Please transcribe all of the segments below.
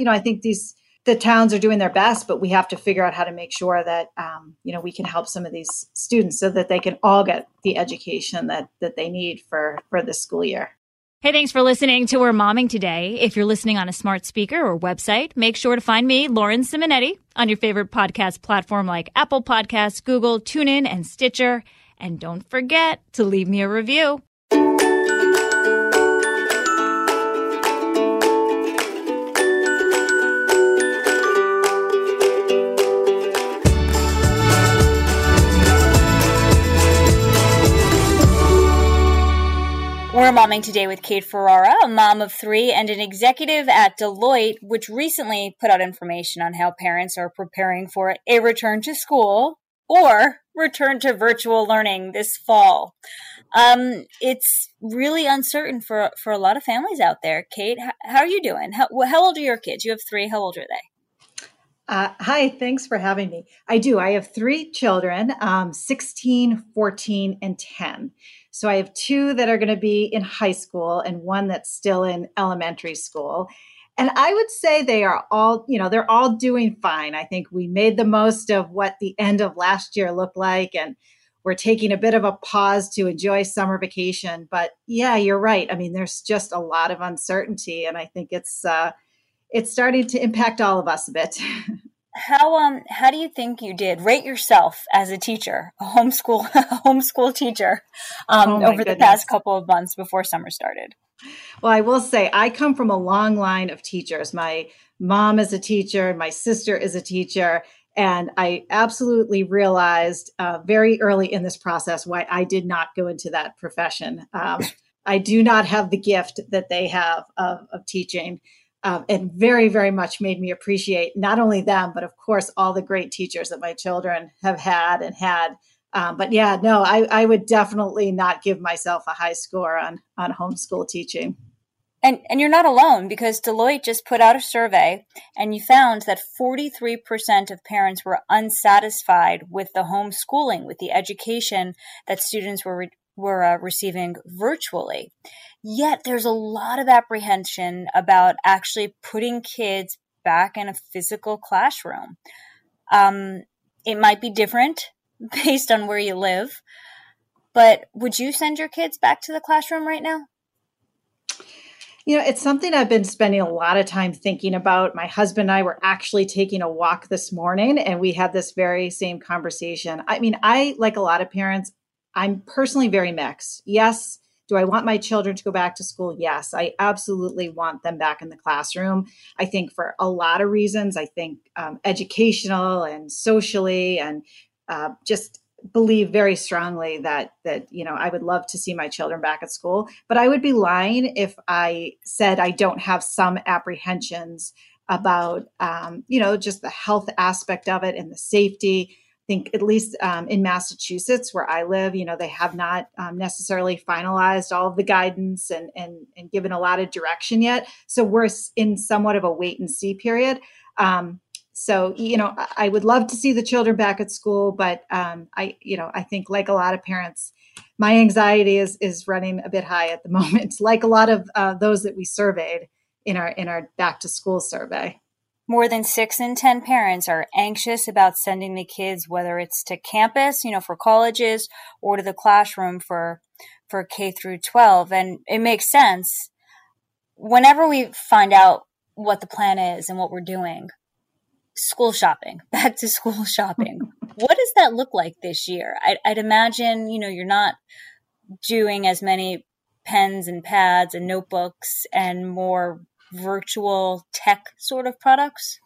you know, I think these the towns are doing their best, but we have to figure out how to make sure that um, you know we can help some of these students so that they can all get the education that that they need for for the school year. Hey, thanks for listening to We're Momming today. If you're listening on a smart speaker or website, make sure to find me, Lauren Simonetti, on your favorite podcast platform like Apple Podcasts, Google, TuneIn, and Stitcher. And don't forget to leave me a review. We're momming today with Kate Ferrara, a mom of three and an executive at Deloitte, which recently put out information on how parents are preparing for a return to school or return to virtual learning this fall. Um, it's really uncertain for for a lot of families out there. Kate, how, how are you doing? How, how old are your kids? You have three. How old are they? Uh, hi, thanks for having me. I do. I have three children um, 16, 14, and 10. So I have two that are going to be in high school and one that's still in elementary school. And I would say they are all, you know, they're all doing fine. I think we made the most of what the end of last year looked like and we're taking a bit of a pause to enjoy summer vacation. But yeah, you're right. I mean, there's just a lot of uncertainty and I think it's uh it's starting to impact all of us a bit. how um how do you think you did? Rate yourself as a teacher a homeschool homeschool teacher um, oh over goodness. the past couple of months before summer started. Well i will say i come from a long line of teachers. My mom is a teacher my sister is a teacher and i absolutely realized uh, very early in this process why i did not go into that profession. Um, i do not have the gift that they have of, of teaching um, and very, very much made me appreciate not only them, but of course, all the great teachers that my children have had and had. Um, but yeah, no, I, I would definitely not give myself a high score on on homeschool teaching. And and you're not alone because Deloitte just put out a survey and you found that 43% of parents were unsatisfied with the homeschooling, with the education that students were re- were uh, receiving virtually. Yet there's a lot of apprehension about actually putting kids back in a physical classroom. Um, it might be different based on where you live, but would you send your kids back to the classroom right now? You know, it's something I've been spending a lot of time thinking about. My husband and I were actually taking a walk this morning and we had this very same conversation. I mean, I, like a lot of parents, I'm personally very mixed. Yes, do I want my children to go back to school? Yes, I absolutely want them back in the classroom. I think for a lot of reasons. I think um, educational and socially, and uh, just believe very strongly that that you know I would love to see my children back at school. But I would be lying if I said I don't have some apprehensions about um, you know just the health aspect of it and the safety think at least um, in Massachusetts, where I live, you know, they have not um, necessarily finalized all of the guidance and, and and given a lot of direction yet. So we're in somewhat of a wait and see period. Um, so you know, I would love to see the children back at school, but um, I, you know, I think like a lot of parents, my anxiety is is running a bit high at the moment. Like a lot of uh, those that we surveyed in our in our back to school survey. More than six in 10 parents are anxious about sending the kids, whether it's to campus, you know, for colleges or to the classroom for, for K through 12. And it makes sense. Whenever we find out what the plan is and what we're doing, school shopping, back to school shopping. what does that look like this year? I'd, I'd, imagine, you know, you're not doing as many pens and pads and notebooks and more virtual tech sort of products?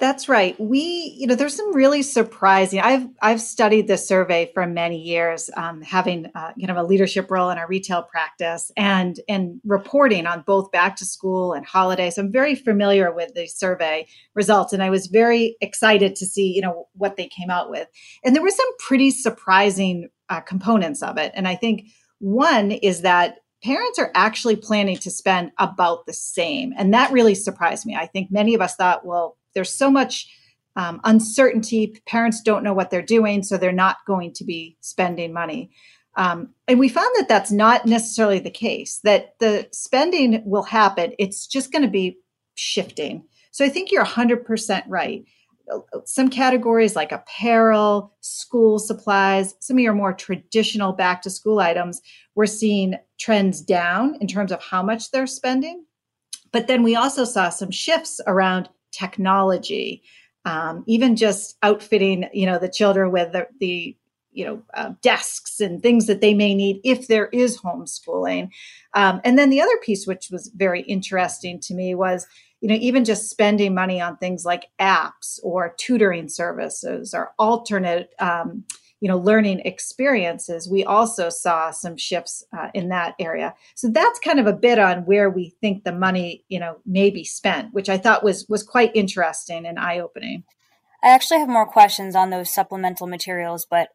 That's right. We, you know, there's some really surprising. I've I've studied this survey for many years, um, having uh, you know a leadership role in our retail practice and and reporting on both back to school and holidays. I'm very familiar with the survey results, and I was very excited to see you know what they came out with. And there were some pretty surprising uh, components of it. And I think one is that parents are actually planning to spend about the same. And that really surprised me. I think many of us thought, well, there's so much um, uncertainty. Parents don't know what they're doing, so they're not going to be spending money. Um, and we found that that's not necessarily the case, that the spending will happen. It's just going to be shifting. So I think you're 100% right. Some categories like apparel, school supplies, some of your more traditional back to school items, we're seeing trends down in terms of how much they're spending. But then we also saw some shifts around technology, um, even just outfitting, you know, the children with the, the you know uh, desks and things that they may need if there is homeschooling um, and then the other piece which was very interesting to me was you know even just spending money on things like apps or tutoring services or alternate um, you know learning experiences we also saw some shifts uh, in that area so that's kind of a bit on where we think the money you know may be spent which i thought was was quite interesting and eye-opening i actually have more questions on those supplemental materials but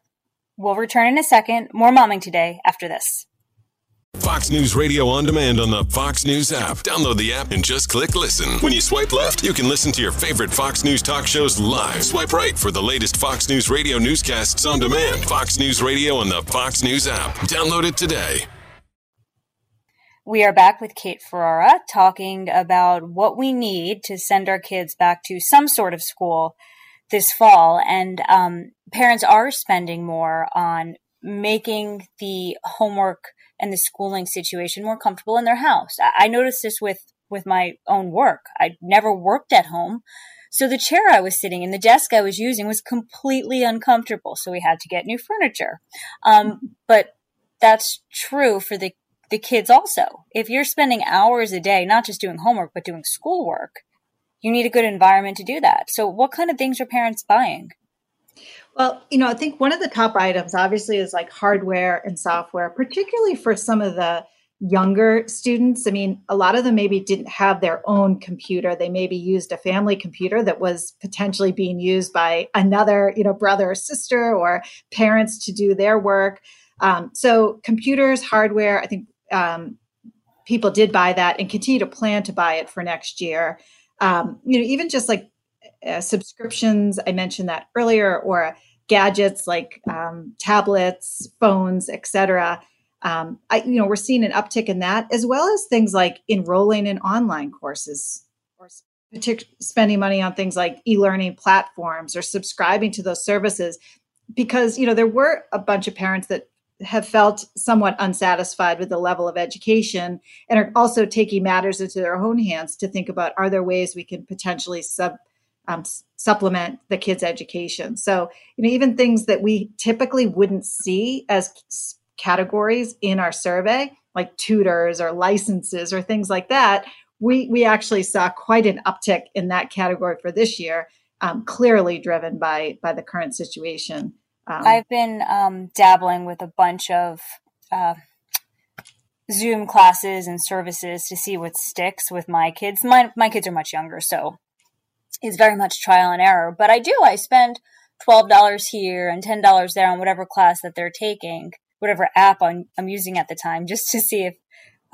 We'll return in a second. More momming today after this. Fox News Radio on demand on the Fox News app. Download the app and just click listen. When you swipe left, you can listen to your favorite Fox News talk shows live. Swipe right for the latest Fox News Radio newscasts on demand. Fox News Radio on the Fox News app. Download it today. We are back with Kate Ferrara talking about what we need to send our kids back to some sort of school this fall, and um, parents are spending more on making the homework and the schooling situation more comfortable in their house. I, I noticed this with with my own work. I never worked at home. So the chair I was sitting in, the desk I was using was completely uncomfortable. So we had to get new furniture. Um, but that's true for the, the kids also. If you're spending hours a day, not just doing homework, but doing schoolwork, you need a good environment to do that. So, what kind of things are parents buying? Well, you know, I think one of the top items obviously is like hardware and software, particularly for some of the younger students. I mean, a lot of them maybe didn't have their own computer. They maybe used a family computer that was potentially being used by another, you know, brother or sister or parents to do their work. Um, so, computers, hardware, I think um, people did buy that and continue to plan to buy it for next year um, you know, even just like uh, subscriptions, I mentioned that earlier, or gadgets like um, tablets, phones, etc. Um, I, you know, we're seeing an uptick in that, as well as things like enrolling in online courses or partic- spending money on things like e-learning platforms or subscribing to those services. Because you know, there were a bunch of parents that have felt somewhat unsatisfied with the level of education and are also taking matters into their own hands to think about are there ways we can potentially sub um, supplement the kids education so you know even things that we typically wouldn't see as categories in our survey like tutors or licenses or things like that we we actually saw quite an uptick in that category for this year um, clearly driven by by the current situation um, I've been um, dabbling with a bunch of uh, Zoom classes and services to see what sticks with my kids. My my kids are much younger, so it's very much trial and error. But I do. I spend twelve dollars here and ten dollars there on whatever class that they're taking, whatever app I'm, I'm using at the time, just to see if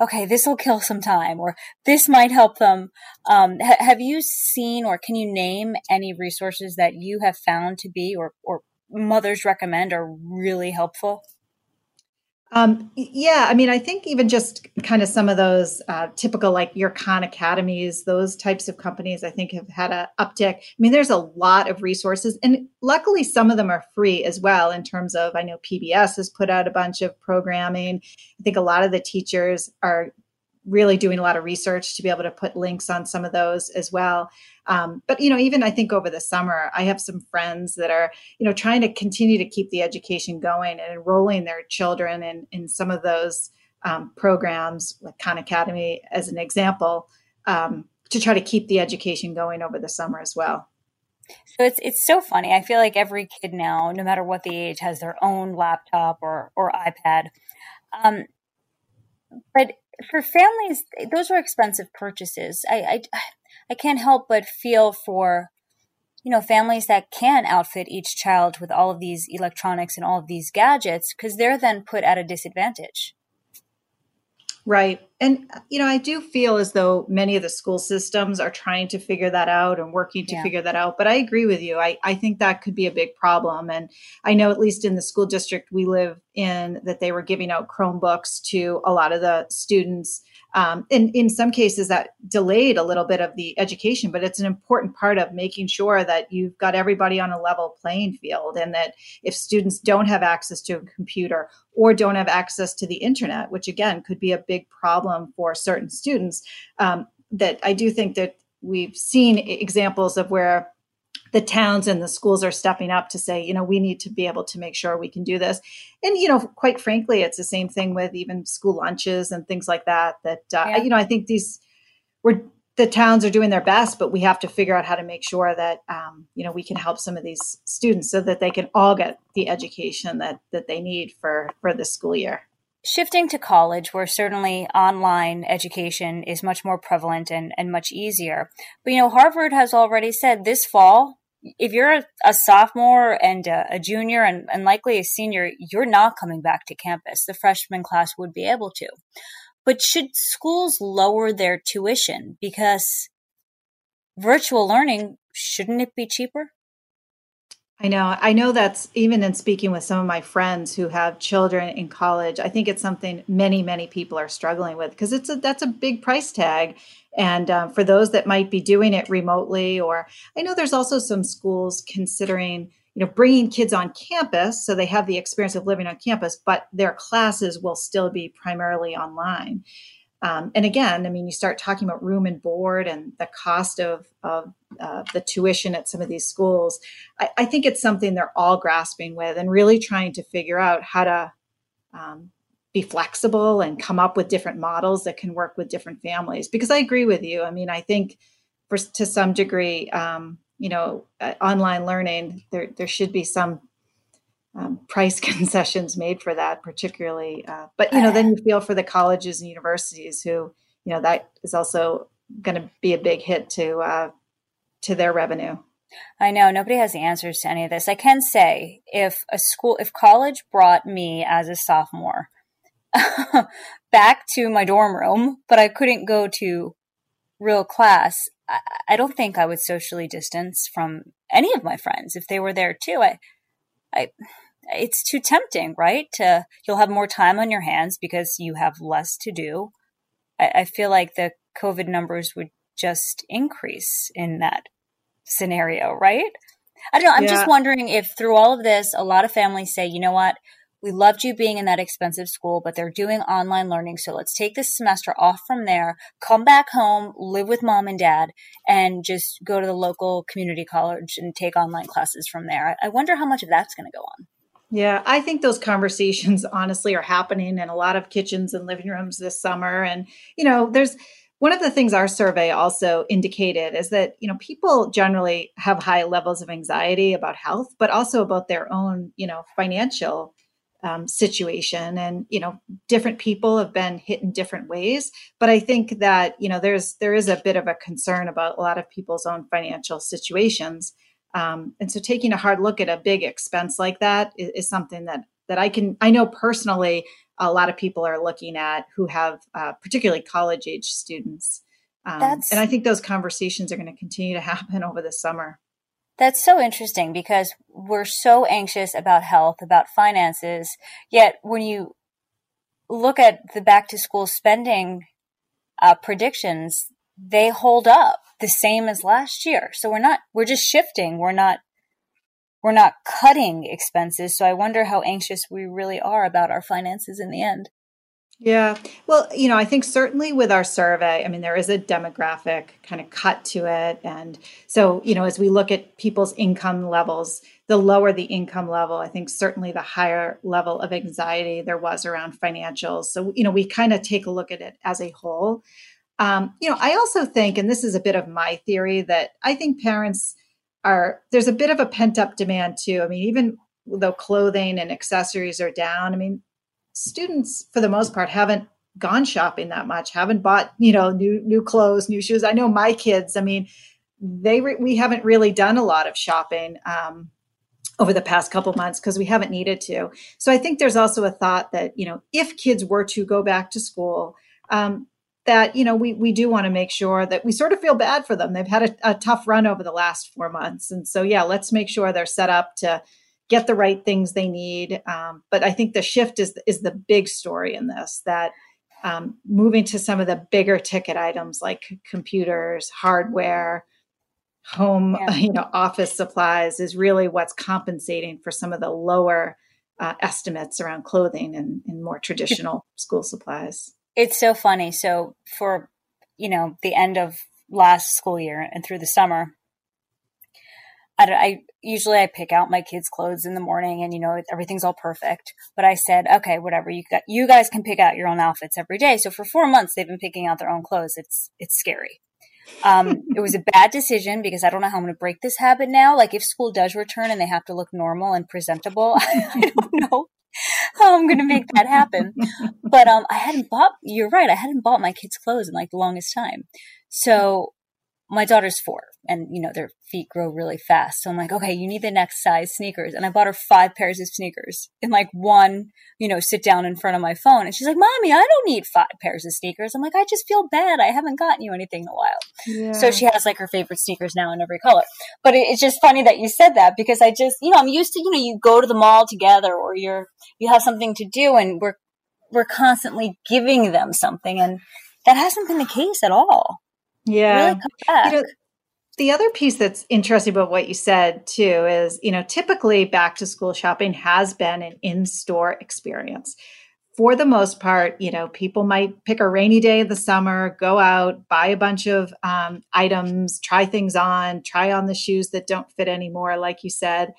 okay, this will kill some time or this might help them. Um, ha- have you seen or can you name any resources that you have found to be or, or mothers recommend are really helpful? Um, yeah, I mean, I think even just kind of some of those uh, typical like your Khan Academies, those types of companies, I think have had a uptick. I mean, there's a lot of resources, and luckily some of them are free as well. In terms of, I know PBS has put out a bunch of programming. I think a lot of the teachers are really doing a lot of research to be able to put links on some of those as well. Um, but you know, even I think over the summer, I have some friends that are you know trying to continue to keep the education going and enrolling their children in in some of those um, programs, like Khan Academy as an example, um, to try to keep the education going over the summer as well. So it's it's so funny. I feel like every kid now, no matter what the age, has their own laptop or or iPad. Um, but for families, those are expensive purchases. I, I, I can't help but feel for, you know, families that can outfit each child with all of these electronics and all of these gadgets because they're then put at a disadvantage. Right. And you know i do feel as though many of the school systems are trying to figure that out and working to yeah. figure that out but i agree with you I, I think that could be a big problem and i know at least in the school district we live in that they were giving out chromebooks to a lot of the students um, and in some cases that delayed a little bit of the education but it's an important part of making sure that you've got everybody on a level playing field and that if students don't have access to a computer or don't have access to the internet which again could be a big problem for certain students um, that i do think that we've seen examples of where the towns and the schools are stepping up to say, you know, we need to be able to make sure we can do this. And, you know, quite frankly, it's the same thing with even school lunches and things like that. That, uh, yeah. you know, I think these, we're, the towns are doing their best, but we have to figure out how to make sure that, um, you know, we can help some of these students so that they can all get the education that, that they need for, for the school year. Shifting to college, where certainly online education is much more prevalent and, and much easier. But, you know, Harvard has already said this fall, if you're a, a sophomore and a, a junior and, and likely a senior, you're not coming back to campus. The freshman class would be able to. But should schools lower their tuition? Because virtual learning, shouldn't it be cheaper? I know. I know that's even in speaking with some of my friends who have children in college. I think it's something many, many people are struggling with because it's a that's a big price tag. And um, for those that might be doing it remotely, or I know there's also some schools considering you know bringing kids on campus so they have the experience of living on campus, but their classes will still be primarily online. Um, and again, I mean, you start talking about room and board and the cost of, of uh, the tuition at some of these schools. I, I, think it's something they're all grasping with and really trying to figure out how to um, be flexible and come up with different models that can work with different families. Because I agree with you. I mean, I think for to some degree, um, you know, uh, online learning there there should be some um, price concessions made for that, particularly. Uh, but you know, then you feel for the colleges and universities who, you know, that is also going to be a big hit to uh, to their revenue. I know nobody has the answers to any of this. I can say if a school, if college brought me as a sophomore back to my dorm room, but I couldn't go to real class, I, I don't think I would socially distance from any of my friends if they were there too. I, I it's too tempting, right? To you'll have more time on your hands because you have less to do. I, I feel like the COVID numbers would just increase in that scenario, right? I don't know. I'm yeah. just wondering if through all of this, a lot of families say, you know what? We loved you being in that expensive school, but they're doing online learning. So let's take this semester off from there, come back home, live with mom and dad, and just go to the local community college and take online classes from there. I wonder how much of that's going to go on. Yeah, I think those conversations honestly are happening in a lot of kitchens and living rooms this summer. And, you know, there's one of the things our survey also indicated is that, you know, people generally have high levels of anxiety about health, but also about their own, you know, financial um, situation. And, you know, different people have been hit in different ways. But I think that, you know, there's, there is a bit of a concern about a lot of people's own financial situations. Um, and so taking a hard look at a big expense like that is, is, something that that I can I know personally a lot of people are looking at who have uh, particularly college age students. Um, and I think those conversations are going to continue to happen over the summer. That's so interesting because we're so anxious about health, about finances. Yet when you look at the back to school spending uh, predictions, they hold up the same as last year. So we're not, we're just shifting. We're not, we're not cutting expenses. So I wonder how anxious we really are about our finances in the end. Yeah. Well, you know, I think certainly with our survey, I mean, there is a demographic kind of cut to it. And so, you know, as we look at people's income levels, the lower the income level, I think certainly the higher level of anxiety there was around financials. So, you know, we kind of take a look at it as a whole. Um, you know, I also think, and this is a bit of my theory, that I think parents are, there's a bit of a pent up demand too. I mean, even though clothing and accessories are down, I mean, students for the most part haven't gone shopping that much, haven't bought, you know, new, new clothes, new shoes. I know my kids, I mean, they, re- we haven't really done a lot of shopping. Um, over the past couple months because we haven't needed to. So I think there's also a thought that, you know, if kids were to go back to school, um, that you know we we do want to make sure that we sort of feel bad for them. They've had a, a tough run over the last four months, and so yeah, let's make sure they're set up to get the right things they need. Um, but I think the shift is is the big story in this that um, moving to some of the bigger ticket items like computers, hardware, home, yeah. you know, office supplies is really what's compensating for some of the lower uh, estimates around clothing and, and more traditional school supplies. It's so funny. So for you know the end of last school year and through the summer, I, I usually I pick out my kids' clothes in the morning, and you know everything's all perfect. But I said, okay, whatever. You got you guys can pick out your own outfits every day. So for four months, they've been picking out their own clothes. It's it's scary. Um, it was a bad decision because I don't know how I'm going to break this habit now. Like if school does return and they have to look normal and presentable, I don't know I'm going to make that happen. But um, I hadn't bought. You're right. I hadn't bought my kids' clothes in like the longest time. So my daughter's four and you know their feet grow really fast. So i'm like okay you need the next size sneakers. And i bought her five pairs of sneakers in like one you know sit down in front of my phone. And she's like mommy i don't need five pairs of sneakers. I'm like i just feel bad. I haven't gotten you anything in a while. Yeah. so she has like her favorite sneakers now in every color. But it's just funny that you said that because i just you know i'm used to you know you go to the mall together or you're you have something to do and we're we're constantly giving them something. And that hasn't been the case at all yeah. Really you know, the other piece that's interesting about what you said too is, you know, typically back to school shopping has been an in-store experience. For the most part, you know, people might pick a rainy day of the summer, go out, buy a bunch of um, items, try things on, try on the shoes that don't fit anymore, like you said.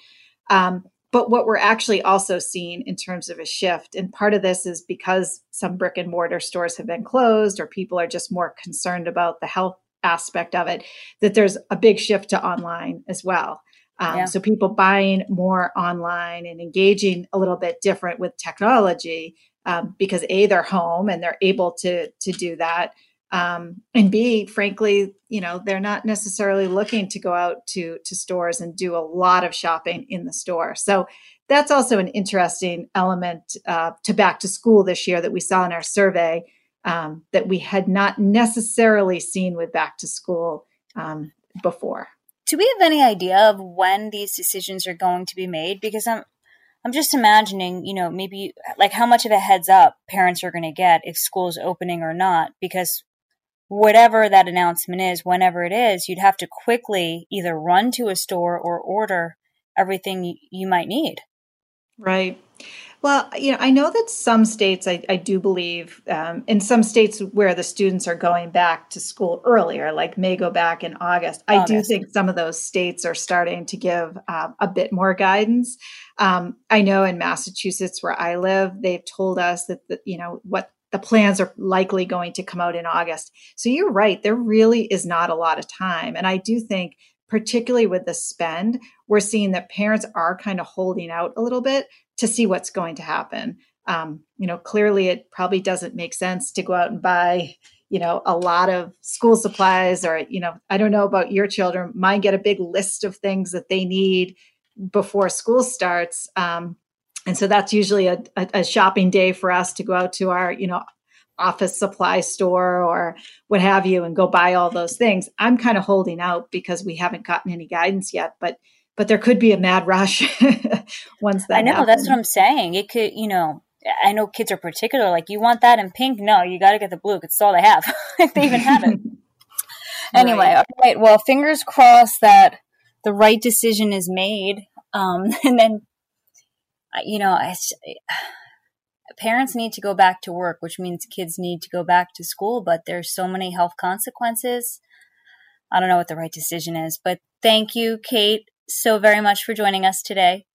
Um, but what we're actually also seeing in terms of a shift, and part of this is because some brick and mortar stores have been closed or people are just more concerned about the health aspect of it, that there's a big shift to online as well. Um, yeah. So people buying more online and engaging a little bit different with technology um, because a they're home and they're able to to do that, um, and b frankly you know they're not necessarily looking to go out to to stores and do a lot of shopping in the store. So that's also an interesting element uh, to back to school this year that we saw in our survey um, that we had not necessarily seen with back to school um, before. Do we have any idea of when these decisions are going to be made? Because i'm i'm just imagining you know maybe like how much of a heads up parents are going to get if school's opening or not because whatever that announcement is, whenever it is, you'd have to quickly either run to a store or order everything you might need. Right. Well, you know, I know that some states, I, I do believe, um, in some states where the students are going back to school earlier, like may go back in August, I do think some of those states are starting to give uh, a bit more guidance. Um, I know in Massachusetts, where I live, they've told us that, the, you know, what the plans are likely going to come out in August. So you're right, there really is not a lot of time. And I do think, particularly with the spend, we're seeing that parents are kind of holding out a little bit to see what's going to happen. Um, you know, clearly it probably doesn't make sense to go out and buy, you know, a lot of school supplies or, you know, I don't know about your children. Mine get a big list of things that they need before school starts. Um, and so that's usually a, a, shopping day for us to go out to our you know office supply store or what have you and go buy all those things i'm kind of holding out because we haven't gotten any guidance yet but but there could be a mad rush once that i know happens. that's what i'm saying it could you know i know kids are particular like you want that in pink no you got to get the blue it's all they have if they even have it anyway right. all right well fingers crossed that the right decision is made um, and then you know, I, parents need to go back to work, which means kids need to go back to school, but there's so many health consequences. I don't know what the right decision is, but thank you, Kate, so very much for joining us today.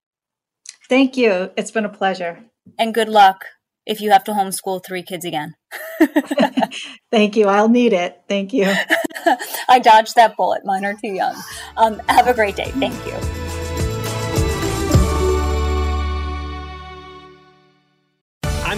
Thank you. It's been a pleasure. And good luck if you have to homeschool three kids again. Thank you. I'll need it. Thank you. I dodged that bullet. Mine are too young. Um, have a great day. Thank you.